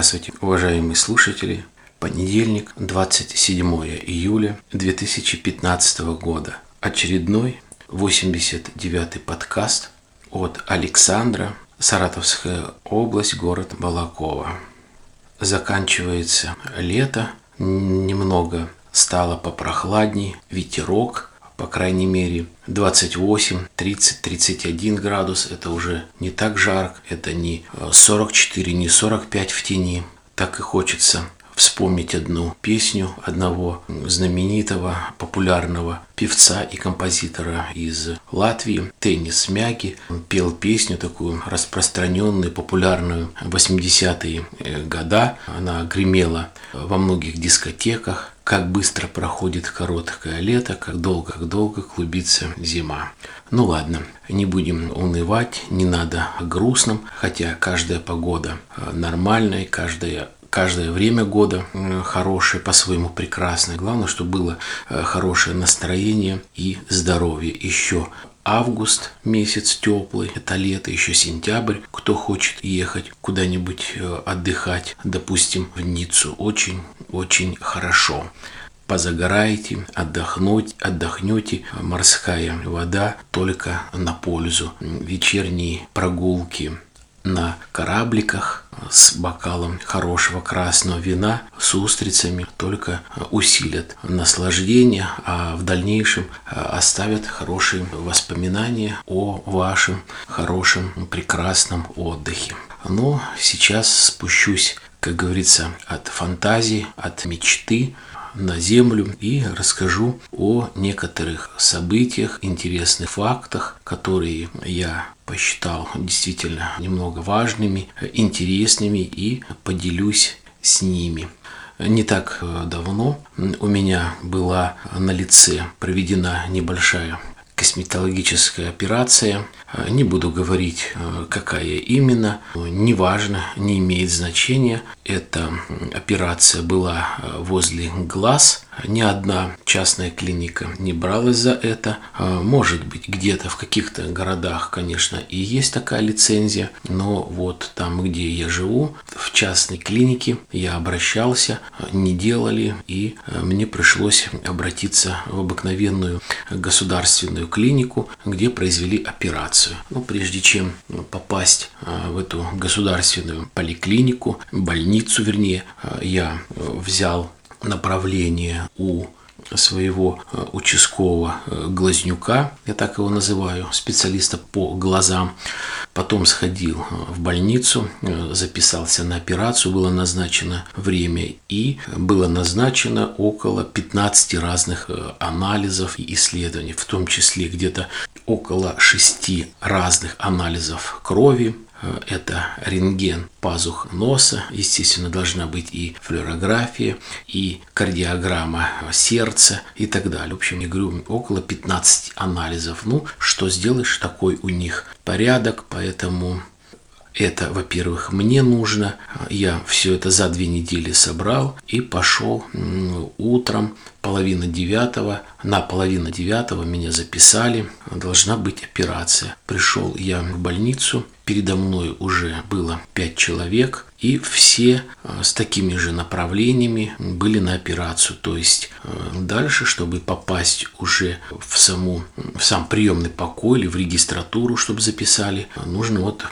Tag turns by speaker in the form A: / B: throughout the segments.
A: Здравствуйте, уважаемые слушатели. Понедельник, 27 июля 2015 года. Очередной 89-й подкаст от Александра, Саратовская область, город Балакова. Заканчивается лето, немного стало попрохладней, ветерок – по крайней мере 28, 30, 31 градус. Это уже не так жарко, это не 44, не 45 в тени. Так и хочется вспомнить одну песню одного знаменитого популярного певца и композитора из Латвии, Теннис Мяги. Он пел песню такую распространенную, популярную в 80-е э, года. Она гремела во многих дискотеках как быстро проходит короткое лето, как долго, как долго клубится зима. Ну ладно, не будем унывать, не надо грустным, хотя каждая погода э, нормальная, каждая каждое время года хорошее, по-своему прекрасное. Главное, чтобы было э, хорошее настроение и здоровье. Еще август месяц теплый, это лето, еще сентябрь. Кто хочет ехать куда-нибудь э, отдыхать, допустим, в Ниццу, очень-очень хорошо позагораете, отдохнуть, отдохнете. Морская вода только на пользу. Вечерние прогулки на корабликах с бокалом хорошего красного вина, с устрицами, только усилят наслаждение, а в дальнейшем оставят хорошие воспоминания о вашем хорошем, прекрасном отдыхе. Но сейчас спущусь, как говорится, от фантазии, от мечты на землю и расскажу о некоторых событиях, интересных фактах, которые я посчитал действительно немного важными, интересными и поделюсь с ними. Не так давно у меня была на лице проведена небольшая косметологическая операция. Не буду говорить, какая именно, неважно, не имеет значения. Эта операция была возле глаз – ни одна частная клиника не бралась за это. А, может быть, где-то в каких-то городах, конечно, и есть такая лицензия, но вот там, где я живу, в частной клинике я обращался, не делали, и мне пришлось обратиться в обыкновенную государственную клинику, где произвели операцию. Но прежде чем попасть а, в эту государственную поликлинику, больницу, вернее, я взял направление у своего э, участкового э, глазнюка, я так его называю, специалиста по глазам. Потом сходил э, в больницу, записался на операцию, было назначено время и было назначено около 15 разных анализов и исследований, в том числе где-то около 6 разных анализов крови, это рентген пазух носа, естественно, должна быть и флюорография, и кардиограмма сердца и так далее. В общем, я говорю, около 15 анализов. Ну, что сделаешь, такой у них порядок, поэтому это, во-первых, мне нужно. Я все это за две недели собрал и пошел утром половина девятого. На половину девятого меня записали. Должна быть операция. Пришел я в больницу. Передо мной уже было пять человек. И все э, с такими же направлениями были на операцию. То есть э, дальше, чтобы попасть уже в, саму, в сам приемный покой или в регистратуру, чтобы записали, нужно вот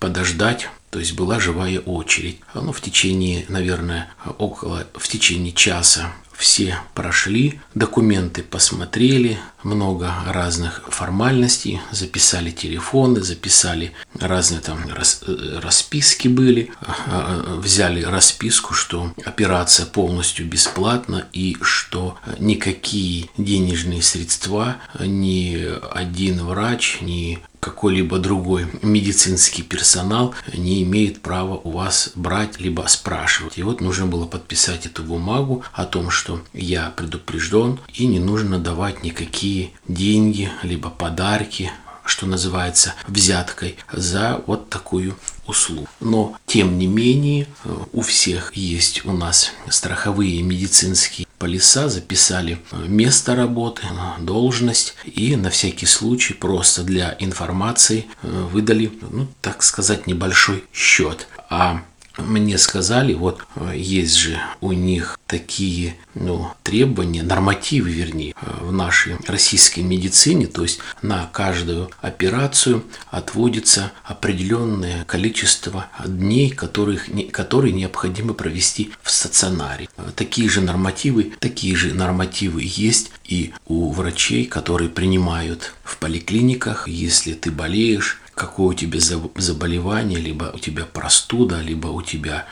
A: подождать, то есть была живая очередь. Ну, в течение, наверное, около, в течение часа все прошли, документы посмотрели, много разных формальностей, записали телефоны, записали разные там рас, расписки были, а, а, взяли расписку, что операция полностью бесплатна и что никакие денежные средства ни один врач, ни какой-либо другой медицинский персонал не имеет права у вас брать либо спрашивать. И вот нужно было подписать эту бумагу о том, что я предупрежден и не нужно давать никакие деньги либо подарки что называется, взяткой за вот такую услугу. Но, тем не менее, у всех есть у нас страховые медицинские полиса, записали место работы, должность и на всякий случай просто для информации выдали, ну, так сказать, небольшой счет. А мне сказали, вот э, есть же у них такие ну, требования, нормативы, вернее, э, в нашей российской медицине, то есть на каждую операцию отводится определенное количество дней, которых, которые необходимо провести в стационаре. Э, такие же нормативы, такие же нормативы есть и у врачей, которые принимают в поликлиниках, если ты болеешь, какое у тебя заболевание, либо у тебя простуда, либо у тебя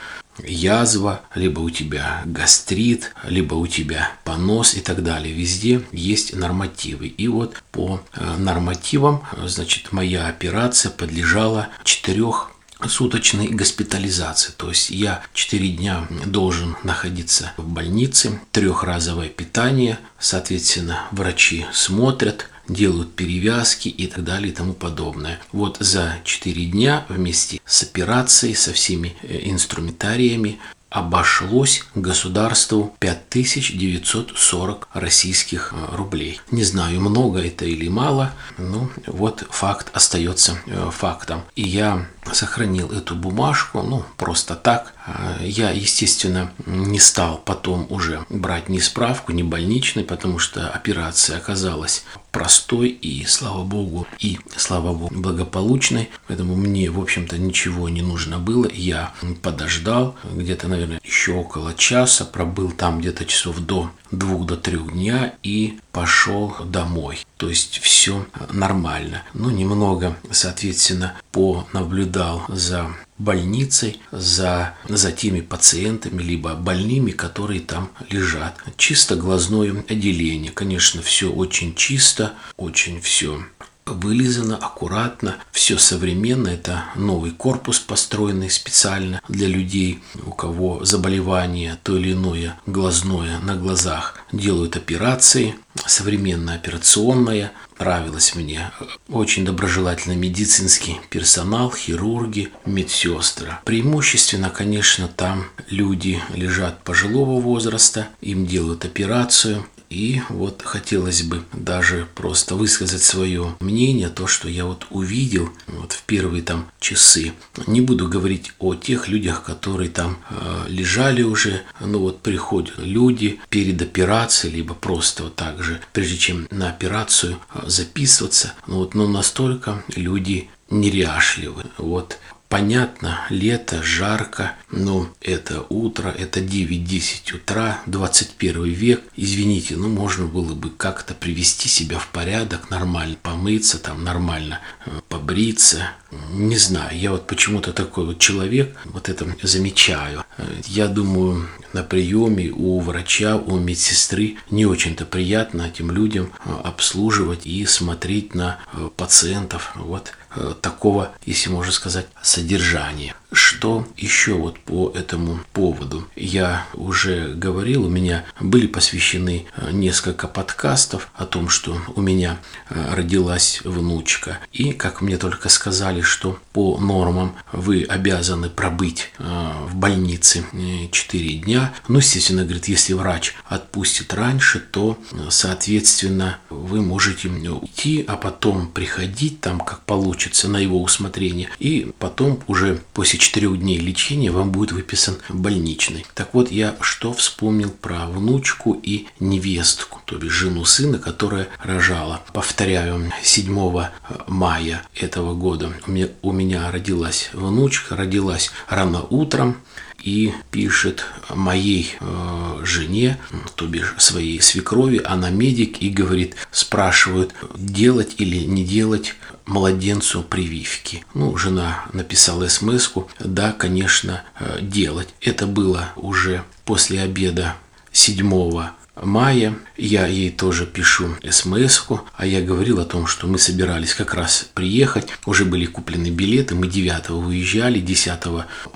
A: язва, либо у тебя гастрит, либо у тебя понос и так далее. Везде есть нормативы. И вот по э, нормативам, значит, моя операция подлежала четырех суточной госпитализации. То есть я 4 дня должен находиться в больнице, трехразовое питание, соответственно, врачи смотрят, делают перевязки и так далее и тому подобное. Вот за 4 дня вместе с операцией, со всеми э, инструментариями обошлось государству 5940 российских э, рублей. Не знаю, много это или мало, но вот факт остается э, фактом. И я сохранил эту бумажку, ну, просто так. А, я, естественно, не стал потом уже брать ни справку, ни больничный, потому что операция оказалась простой и, слава богу, и, слава богу, благополучной. Поэтому мне, в общем-то, ничего не нужно было. Я подождал где-то, наверное, еще около часа, пробыл там где-то часов до двух до трех дня и пошел домой. То есть все нормально. Ну, немного, соответственно, понаблюдал за больницей, за, за теми пациентами, либо больными, которые там лежат. Чисто глазное отделение. Конечно, все очень чисто, очень все вылизано, аккуратно, все современно. Это новый корпус, построенный специально для людей, у кого заболевание то или иное глазное на глазах. Делают операции, современная операционная, нравилось мне. Очень доброжелательный медицинский персонал, хирурги, медсестры. Преимущественно, конечно, там люди лежат пожилого возраста, им делают операцию – и вот хотелось бы даже просто высказать свое мнение, то, что я вот увидел вот в первые там часы. Не буду говорить о тех людях, которые там э, лежали уже, ну вот приходят люди перед операцией, либо просто вот так же, прежде чем на операцию э, записываться, ну вот, но настолько люди неряшливы. Вот Понятно, лето, жарко, но это утро, это 9-10 утра, 21 век. Извините, ну можно было бы как-то привести себя в порядок, нормально помыться, там нормально э, побриться. Не знаю, я вот почему-то такой вот человек, вот это замечаю. Э, я думаю, на приеме у врача, у медсестры не очень-то приятно этим людям э, обслуживать и смотреть на пациентов. Вот Э, такого, если можно сказать, содержания. Что еще вот по этому поводу? Я уже говорил, у меня были посвящены э, несколько подкастов о том, что у меня э, родилась внучка. И, как мне только сказали, что по нормам вы обязаны пробыть в больнице 4 дня. Ну, естественно, говорит, если врач отпустит раньше, то, соответственно, вы можете уйти, а потом приходить там, как получится на его усмотрение. И потом уже после четырех дней лечения вам будет выписан больничный. Так вот, я что вспомнил про внучку и невестку, то бишь жену сына, которая рожала. Повторяю, 7 мая этого года у меня родилась внучка, родилась рано утром, и пишет моей э, жене, то бишь своей свекрови, она медик, и говорит, спрашивают, делать или не делать младенцу прививки. Ну, жена написала смс да, конечно, э, делать. Это было уже после обеда 7 мая. Я ей тоже пишу смс а я говорил о том, что мы собирались как раз приехать. Уже были куплены билеты, мы 9 выезжали, 10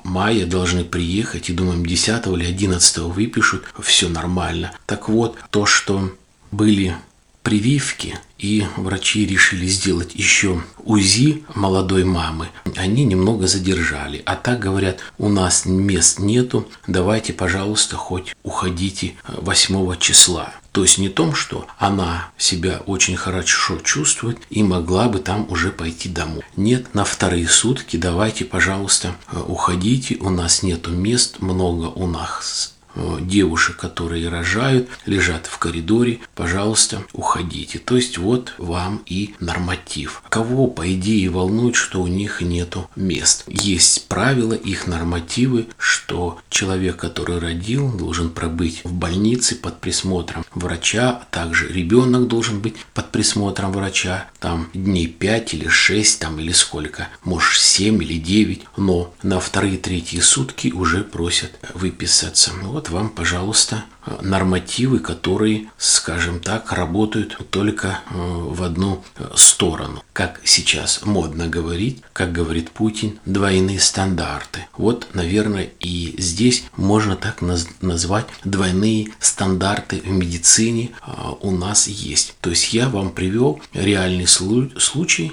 A: мая должны приехать, и думаем, 10 или 11 выпишут, все нормально. Так вот, то, что были прививки, и врачи решили сделать еще УЗИ молодой мамы, они немного задержали. А так говорят, у нас мест нету, давайте, пожалуйста, хоть уходите 8 числа. То есть не том, что она себя очень хорошо чувствует и могла бы там уже пойти домой. Нет, на вторые сутки давайте, пожалуйста, уходите, у нас нету мест, много у нас девушек, которые рожают, лежат в коридоре, пожалуйста, уходите. То есть вот вам и норматив. Кого, по идее, волнует, что у них нету мест? Есть правила, их нормативы, что человек, который родил, должен пробыть в больнице под присмотром врача, а также ребенок должен быть под присмотром врача, там дней 5 или 6, там или сколько, может 7 или 9, но на вторые-третьи сутки уже просят выписаться. Вот вот вам, пожалуйста, нормативы, которые, скажем так, работают только э, в одну э, сторону. Как сейчас модно говорить, как говорит Путин, двойные стандарты. Вот, наверное, и здесь можно так назвать двойные стандарты в медицине э, у нас есть. То есть я вам привел реальный случай,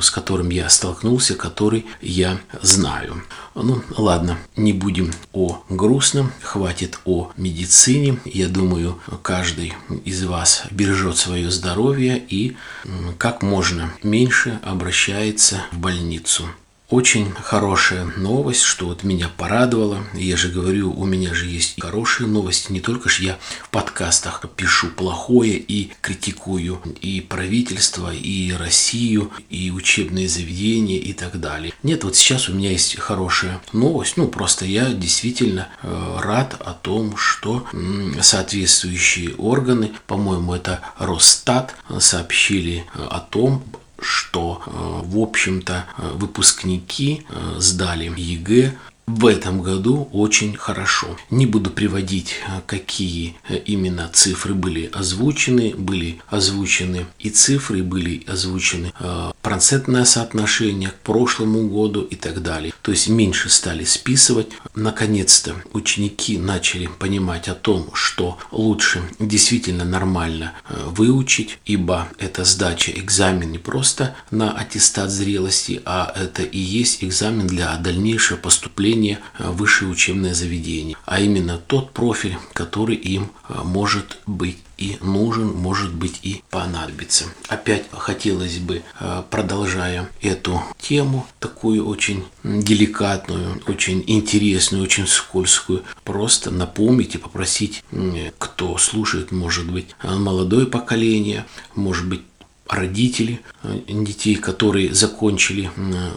A: с которым я столкнулся, который я знаю. Ну, ладно, не будем о грустном, хватит о медицине. Я думаю, каждый из вас бережет свое здоровье и как можно меньше обращается в больницу. Очень хорошая новость, что вот меня порадовало. Я же говорю, у меня же есть хорошие новости. Не только же я в подкастах пишу плохое и критикую и правительство, и Россию, и учебные заведения и так далее. Нет, вот сейчас у меня есть хорошая новость. Ну, просто я действительно э, рад о том, что соответствующие органы, по-моему, это Росстат, сообщили э, о том, что, э, в общем-то, э, выпускники э, сдали ЕГЭ в этом году очень хорошо. Не буду приводить, какие именно цифры были озвучены. Были озвучены и цифры, были озвучены процентное соотношение к прошлому году и так далее. То есть меньше стали списывать. Наконец-то ученики начали понимать о том, что лучше действительно нормально э, выучить, ибо это сдача экзамен не просто на аттестат зрелости, а это и есть экзамен для дальнейшего поступления в высшее учебное заведение, а именно тот профиль, который им э, может быть и нужен, может быть и понадобится. Опять хотелось бы, э, продолжая эту тему, такую очень деликатную, очень интересную, очень скользкую, просто напомнить и попросить, кто слушает, может быть, молодое поколение, может быть, родители э, детей, которые закончили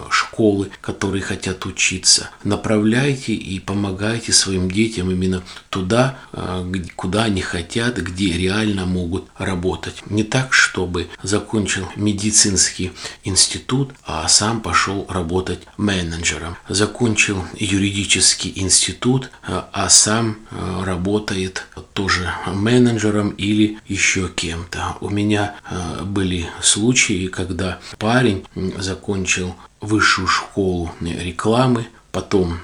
A: школы, которые хотят учиться. Направляйте и помогайте своим детям именно туда, э, куда они хотят, где реально могут работать. Не так, чтобы закончил медицинский институт, а сам пошел работать менеджером. Закончил юридический институт, э, а сам работает тоже менеджером или еще кем-то. У меня были случаи, когда парень закончил высшую школу рекламы, потом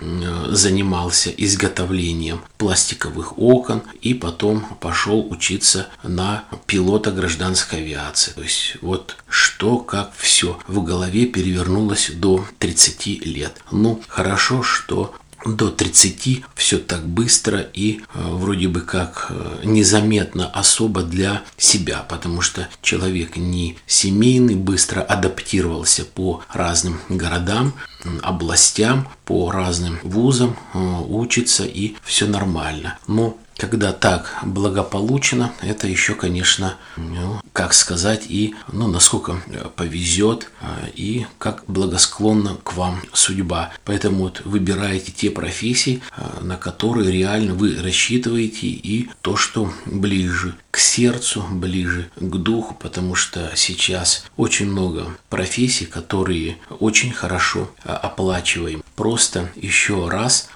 A: занимался изготовлением пластиковых окон и потом пошел учиться на пилота гражданской авиации. То есть вот что, как все в голове перевернулось до 30 лет. Ну, хорошо, что до 30 все так быстро и э, вроде бы как э, незаметно особо для себя, потому что человек не семейный, быстро адаптировался по разным городам, областям, по разным вузам, э, учится и все нормально. Но когда так благополучно, это еще, конечно, ну, как сказать, и ну, насколько повезет, а, и как благосклонна к вам судьба. Поэтому вот выбираете те профессии, а, на которые реально вы рассчитываете, и то, что ближе к сердцу, ближе к духу, потому что сейчас очень много профессий, которые очень хорошо а, оплачиваем. Просто еще раз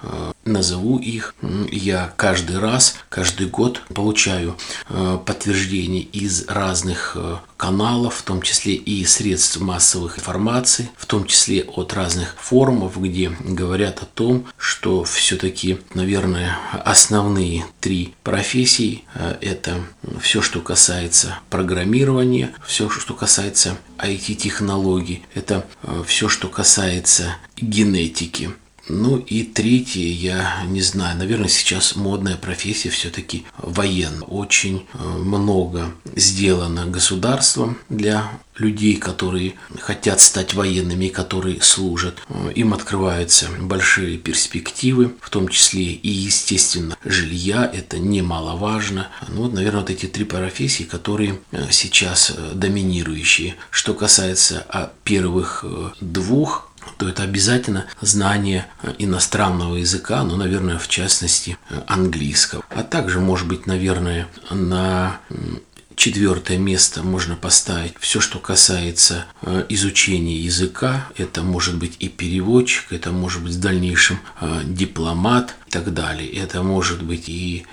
A: назову их. Я каждый раз, каждый год получаю подтверждение из разных каналов, в том числе и средств массовых информации, в том числе от разных форумов, где говорят о том, что все-таки, наверное, основные три профессии – это все, что касается программирования, все, что касается IT-технологий, это все, что касается генетики – ну и третье, я не знаю, наверное, сейчас модная профессия все-таки военная. Очень э, много сделано государством для людей, которые хотят стать военными, которые служат. Э, им открываются большие перспективы, в том числе и, естественно, жилья. Это немаловажно. Ну, вот, наверное, вот эти три профессии, которые э, сейчас доминирующие. Что касается а, первых двух, то это обязательно знание э, иностранного языка, ну, наверное, в частности, э, английского. А также, может быть, наверное, на четвертое место можно поставить все, что касается э, изучения языка. Это может быть и переводчик, это может быть в дальнейшем дипломат и так далее. Это может быть и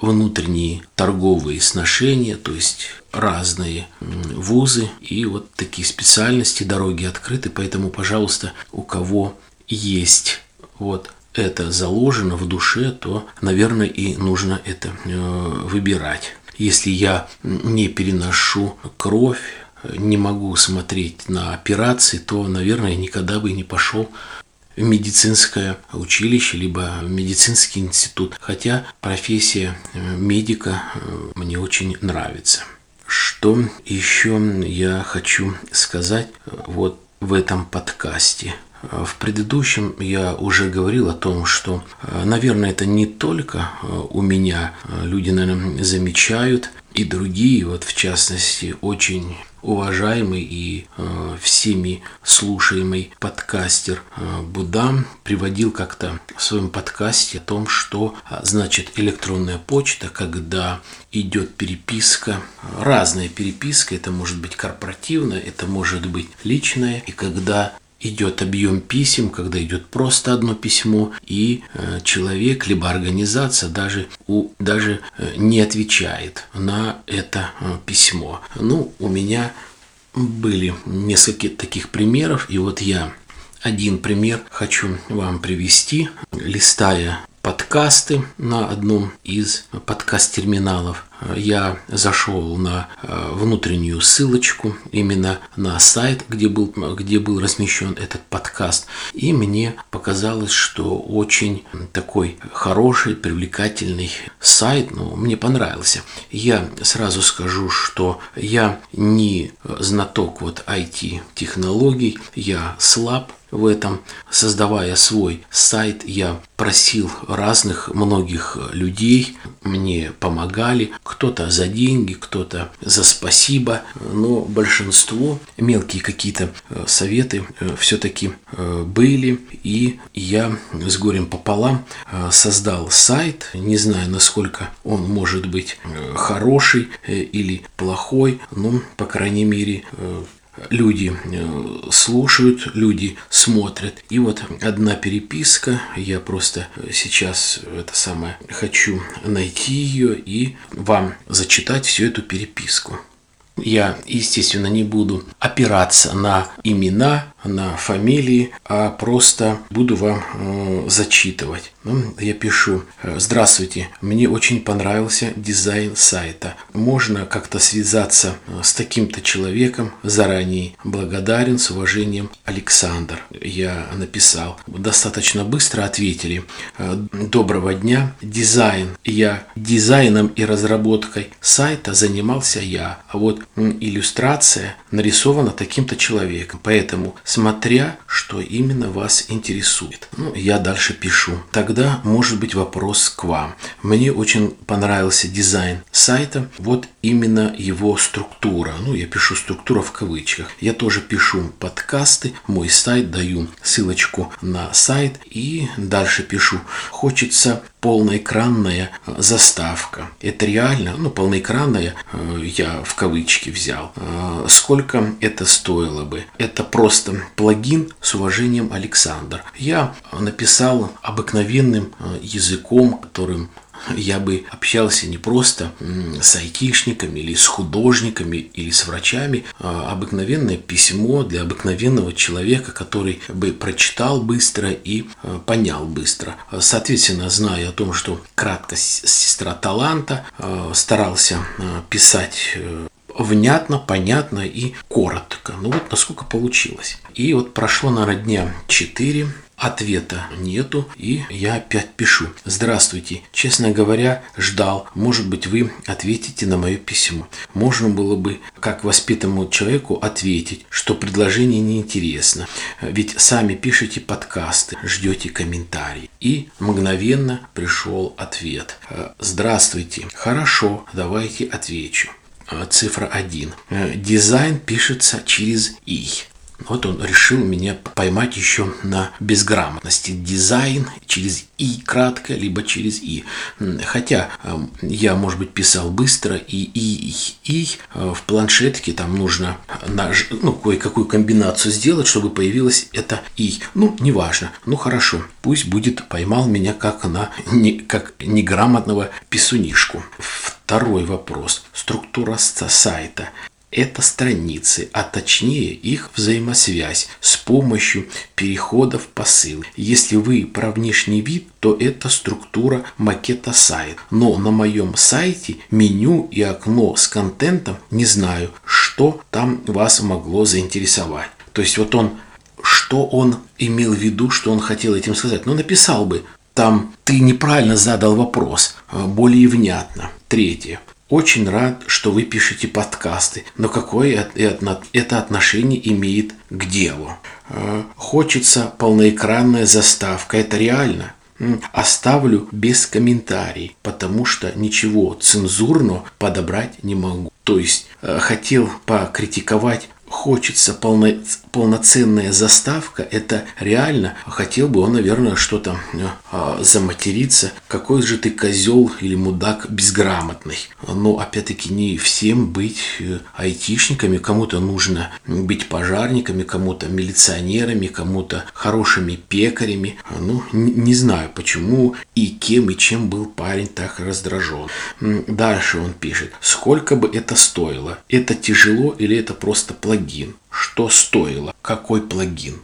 A: внутренние торговые сношения, то есть разные вузы и вот такие специальности, дороги открыты, поэтому, пожалуйста, у кого есть вот это заложено в душе, то, наверное, и нужно это э, выбирать. Если я не переношу кровь, не могу смотреть на операции, то, наверное, никогда бы не пошел медицинское училище, либо медицинский институт. Хотя профессия э, медика э, мне очень нравится. Что еще я хочу сказать э, вот в этом подкасте? В предыдущем я уже говорил о том, что, наверное, это не только у меня люди, наверное, замечают, и другие, вот в частности, очень уважаемый и э, всеми слушаемый подкастер э, Будам приводил как-то в своем подкасте о том, что э, значит электронная почта, когда идет переписка, разная переписка, это может быть корпоративная, это может быть личная, и когда идет объем писем, когда идет просто одно письмо, и э, человек, либо организация даже, у, даже э, не отвечает на это э, письмо. Ну, у меня были несколько таких примеров, и вот я один пример хочу вам привести, листая подкасты на одном из подкаст-терминалов. Я зашел на э, внутреннюю ссылочку, именно на сайт, где был, где был размещен этот подкаст. И мне показалось, что очень такой хороший, привлекательный сайт, ну, мне понравился. Я сразу скажу, что я не знаток вот IT-технологий, я слаб в этом. Создавая свой сайт, я просил разных, многих людей, мне помогали, кто-то за деньги, кто-то за спасибо, но большинство, мелкие какие-то э, советы э, все-таки э, были, и я с горем пополам создал сайт, не знаю, насколько он может быть хороший или плохой, но, по крайней мере, люди э, слушают, люди смотрят. И вот одна переписка, я просто сейчас это самое хочу найти ее и вам зачитать всю эту переписку. Я, естественно, не буду опираться на имена, на фамилии, а просто буду вам э, зачитывать. Ну, я пишу, здравствуйте, мне очень понравился дизайн сайта. Можно как-то связаться э, с таким-то человеком, заранее благодарен, с уважением, Александр. Я написал, достаточно быстро ответили. «Э, доброго дня, дизайн. Я дизайном и разработкой сайта занимался я, а вот иллюстрация нарисована таким-то человеком. Поэтому смотря, что именно вас интересует. Ну, я дальше пишу. Тогда может быть вопрос к вам. Мне очень понравился дизайн сайта, вот именно его структура. Ну, я пишу структура в кавычках. Я тоже пишу подкасты, мой сайт, даю ссылочку на сайт и дальше пишу. Хочется полноэкранная заставка. Это реально, ну, полноэкранная, э, я в кавычки взял. Э, сколько это стоило бы? Это просто плагин с уважением Александр. Я написал обыкновенным э, языком, которым я бы общался не просто с айтишниками или с художниками или с врачами, а обыкновенное письмо для обыкновенного человека, который бы прочитал быстро и э, понял быстро. Соответственно, зная о том, что краткость сестра таланта, э, старался э, писать внятно, понятно и коротко. Ну вот насколько получилось. И вот прошло, наверное, дня 4, Ответа нету, и я опять пишу. Здравствуйте. Честно говоря, ждал. Может быть, вы ответите на мое письмо. Можно было бы, как воспитанному человеку, ответить, что предложение неинтересно. Ведь сами пишете подкасты, ждете комментарии. И мгновенно пришел ответ. Здравствуйте. Хорошо, давайте отвечу. Цифра 1. Дизайн пишется через «и». Вот он решил меня поймать еще на безграмотности. Дизайн через «и» кратко, либо через «и». Хотя я, может быть, писал быстро и «и», «и», «и». Э, в планшетке там нужно наж... ну, кое-какую комбинацию сделать, чтобы появилось это «и». Ну, неважно. Ну, хорошо. Пусть будет поймал меня как на не... как неграмотного писунишку. Второй вопрос. Структура сайта это страницы, а точнее их взаимосвязь с помощью переходов по ссылке. Если вы про внешний вид, то это структура макета сайта. Но на моем сайте меню и окно с контентом не знаю, что там вас могло заинтересовать. То есть вот он, что он имел в виду, что он хотел этим сказать. Ну, написал бы, там ты неправильно задал вопрос, а, более внятно. Третье. Очень рад, что вы пишете подкасты, но какое это отношение имеет к делу? Э, хочется полноэкранная заставка, это реально? Оставлю без комментариев, потому что ничего цензурно подобрать не могу. То есть э, хотел покритиковать хочется полно, полноценная заставка, это реально, хотел бы он, наверное, что-то э, заматериться. Какой же ты козел или мудак безграмотный. Но, опять-таки, не всем быть э, айтишниками, кому-то нужно быть пожарниками, кому-то милиционерами, кому-то хорошими пекарями. Ну, не, знаю, почему и кем и чем был парень так раздражен. Дальше он пишет, сколько бы это стоило? Это тяжело или это просто плагин? Плагин. Что стоило? Какой плагин?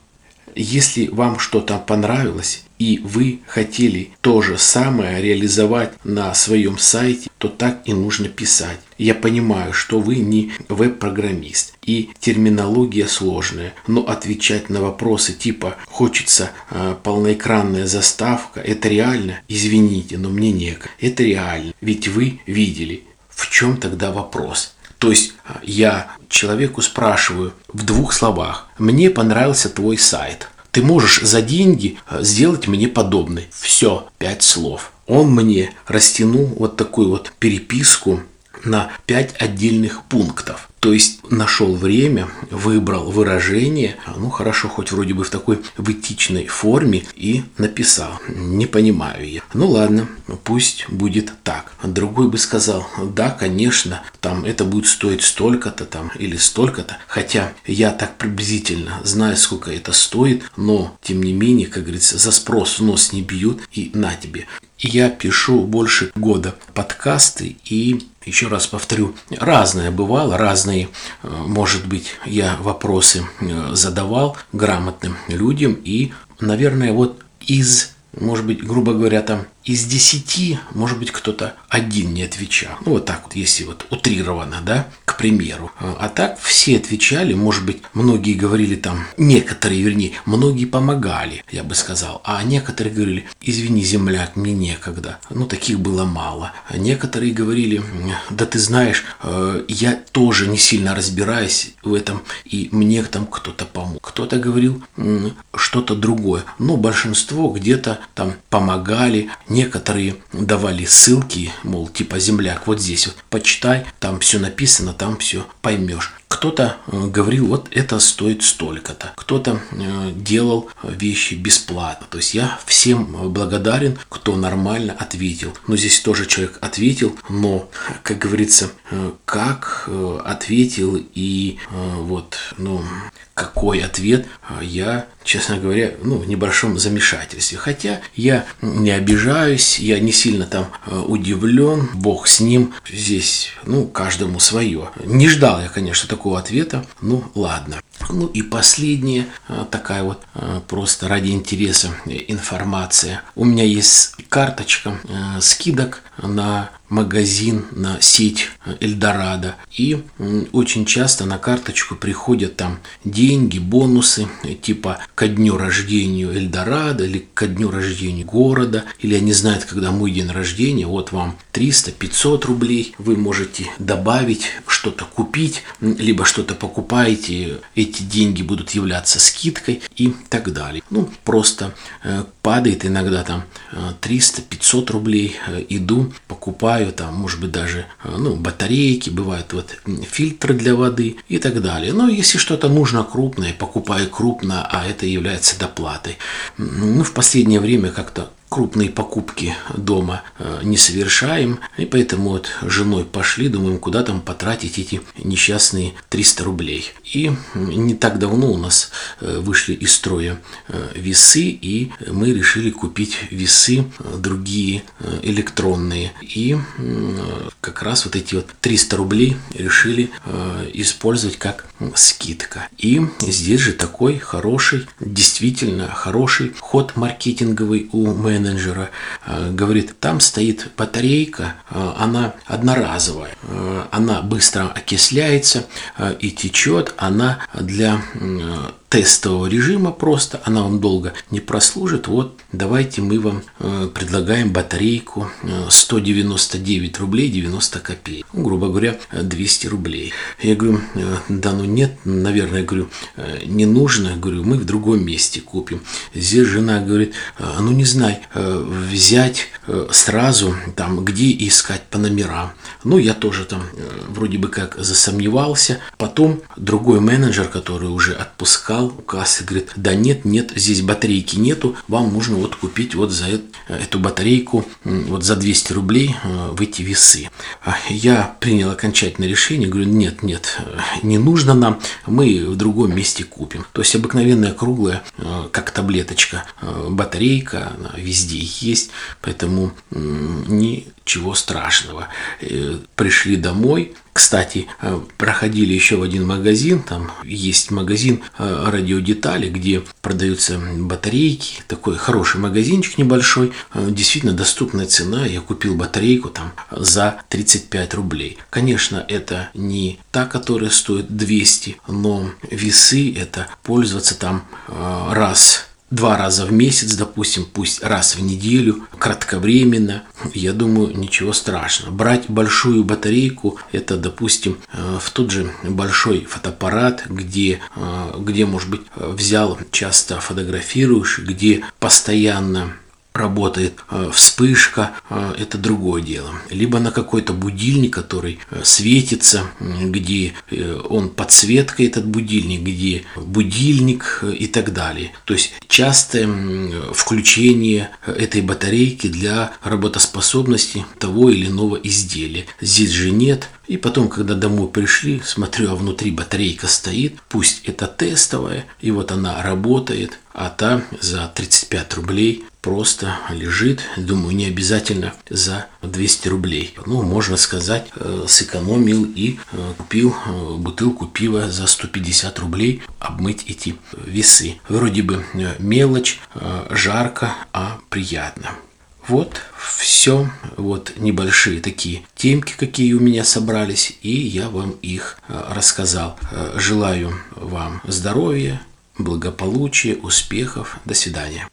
A: Если вам что-то понравилось и вы хотели то же самое реализовать на своем сайте, то так и нужно писать. Я понимаю, что вы не веб-программист и терминология сложная, но отвечать на вопросы типа «хочется э, полноэкранная заставка» – это реально? Извините, но мне некогда. Это реально, ведь вы видели. В чем тогда вопрос? То есть а, я человеку спрашиваю в двух словах, мне понравился твой сайт. Ты можешь за деньги а, сделать мне подобный. Все, пять слов. Он мне растянул вот такую вот переписку на пять отдельных пунктов. То есть нашел время, выбрал выражение, ну хорошо, хоть вроде бы в такой в форме и написал. Не понимаю я. Ну ладно, пусть будет так. Другой бы сказал, да, конечно, там это будет стоить столько-то там или столько-то. Хотя я так приблизительно знаю, сколько это стоит, но тем не менее, как говорится, за спрос нос не бьют и на тебе. Я пишу больше года подкасты и еще раз повторю, разное бывало, разные, э, может быть, я вопросы э, задавал грамотным людям, и, наверное, вот из, может быть, грубо говоря, там из десяти, может быть, кто-то один не отвечал. Ну, вот так вот, если вот утрированно, да, к примеру. А так все отвечали, может быть, многие говорили там, некоторые, вернее, многие помогали, я бы сказал, а некоторые говорили, извини, земляк, мне некогда. Ну, таких было мало. А некоторые говорили, да ты знаешь, э, я тоже не сильно разбираюсь в этом, и мне там кто-то помог. Кто-то говорил что-то другое. Но большинство где-то там помогали, Некоторые давали ссылки, мол, типа земляк, вот здесь вот, почитай, там все написано, там все поймешь. Кто-то э, говорил, вот это стоит столько-то. Кто-то э, делал вещи бесплатно. То есть я всем благодарен, кто нормально ответил. Но здесь тоже человек ответил, но, как говорится, э, как ответил и вот, ну, какой ответ, я честно говоря, ну, в небольшом замешательстве. Хотя я не обижаюсь, я не сильно там удивлен, бог с ним, здесь, ну, каждому свое. Не ждал я, конечно, такого ответа, ну, ладно. Ну и последняя э, такая вот э, просто ради интереса информация. У меня есть карточка скидок на магазин, на сеть Эльдорадо. И очень часто на карточку приходят там деньги, бонусы, типа ко дню рождения Эльдорадо или ко дню рождения города, или они знают, когда мой день рождения, вот вам 300-500 рублей, вы можете добавить, что-то купить, либо что-то покупаете, эти деньги будут являться скидкой и так далее. Ну, просто э, падает иногда там 300-500 э, рублей, э, иду, покупаю там, может быть, даже ну, батарейки, бывают вот фильтры для воды и так далее. Но если что-то нужно крупное, покупаю крупно, а это является доплатой. Ну, в последнее время как-то крупные покупки дома э, не совершаем, и поэтому вот женой пошли, думаем, куда там потратить эти несчастные 300 рублей. И не так давно у нас э, вышли из строя э, весы, и мы решили купить весы другие электронные. И как раз вот эти вот 300 рублей решили использовать как скидка. И здесь же такой хороший, действительно хороший ход маркетинговый у менеджера менеджера, э, говорит, там стоит батарейка, э, она одноразовая, э, она быстро окисляется и течет, она для тестового режима просто, она вам долго не прослужит. Вот давайте мы вам э, предлагаем батарейку э, 199 рублей 90 копеек. Ну, грубо говоря, 200 рублей. Я говорю, э, да ну нет, наверное, говорю, э, не нужно. Говорю, мы в другом месте купим. Здесь жена говорит, э, ну не знай, э, взять э, сразу там, где искать по номерам. Ну, я тоже там э, вроде бы как засомневался. Потом другой менеджер, который уже отпускал, кассы, говорит, да нет, нет, здесь батарейки нету, вам нужно вот купить вот за эту батарейку вот за 200 рублей э, в эти весы. А я принял окончательное решение, говорю, нет, нет, э, не нужно нам, мы в другом месте купим. То есть обыкновенная круглая, э, как таблеточка, батарейка, она везде есть, поэтому ничего страшного. Пришли домой, кстати, э, проходили еще в один магазин, там есть магазин э, радиодетали, где продаются батарейки, такой хороший магазинчик небольшой, э, действительно доступная цена, я купил батарейку там за 35 рублей. Конечно, это не та, которая стоит 200, но весы это пользоваться там раз два раза в месяц, допустим, пусть раз в неделю, кратковременно, я думаю, ничего страшного. Брать большую батарейку, это, допустим, э, в тот же большой фотоаппарат, где, э, где может быть, взял, часто фотографируешь, где постоянно работает э, вспышка, э, это другое дело. Либо на какой-то будильник, который э, светится, где он подсветка этот будильник, где будильник и так далее. То есть частое включение этой батарейки для работоспособности того или иного изделия. Здесь же нет. И потом, когда домой пришли, смотрю, а внутри батарейка стоит, пусть это тестовая, и вот она работает, а та за 35 рублей просто лежит, думаю, не обязательно за 200 рублей. Ну, можно сказать, э, сэкономил и э, купил э, бутылку пива за 150 рублей обмыть эти весы. Вроде бы мелочь, жарко, а приятно. Вот все, вот небольшие такие темки, какие у меня собрались, и я вам их рассказал. Желаю вам здоровья, благополучия, успехов. До свидания.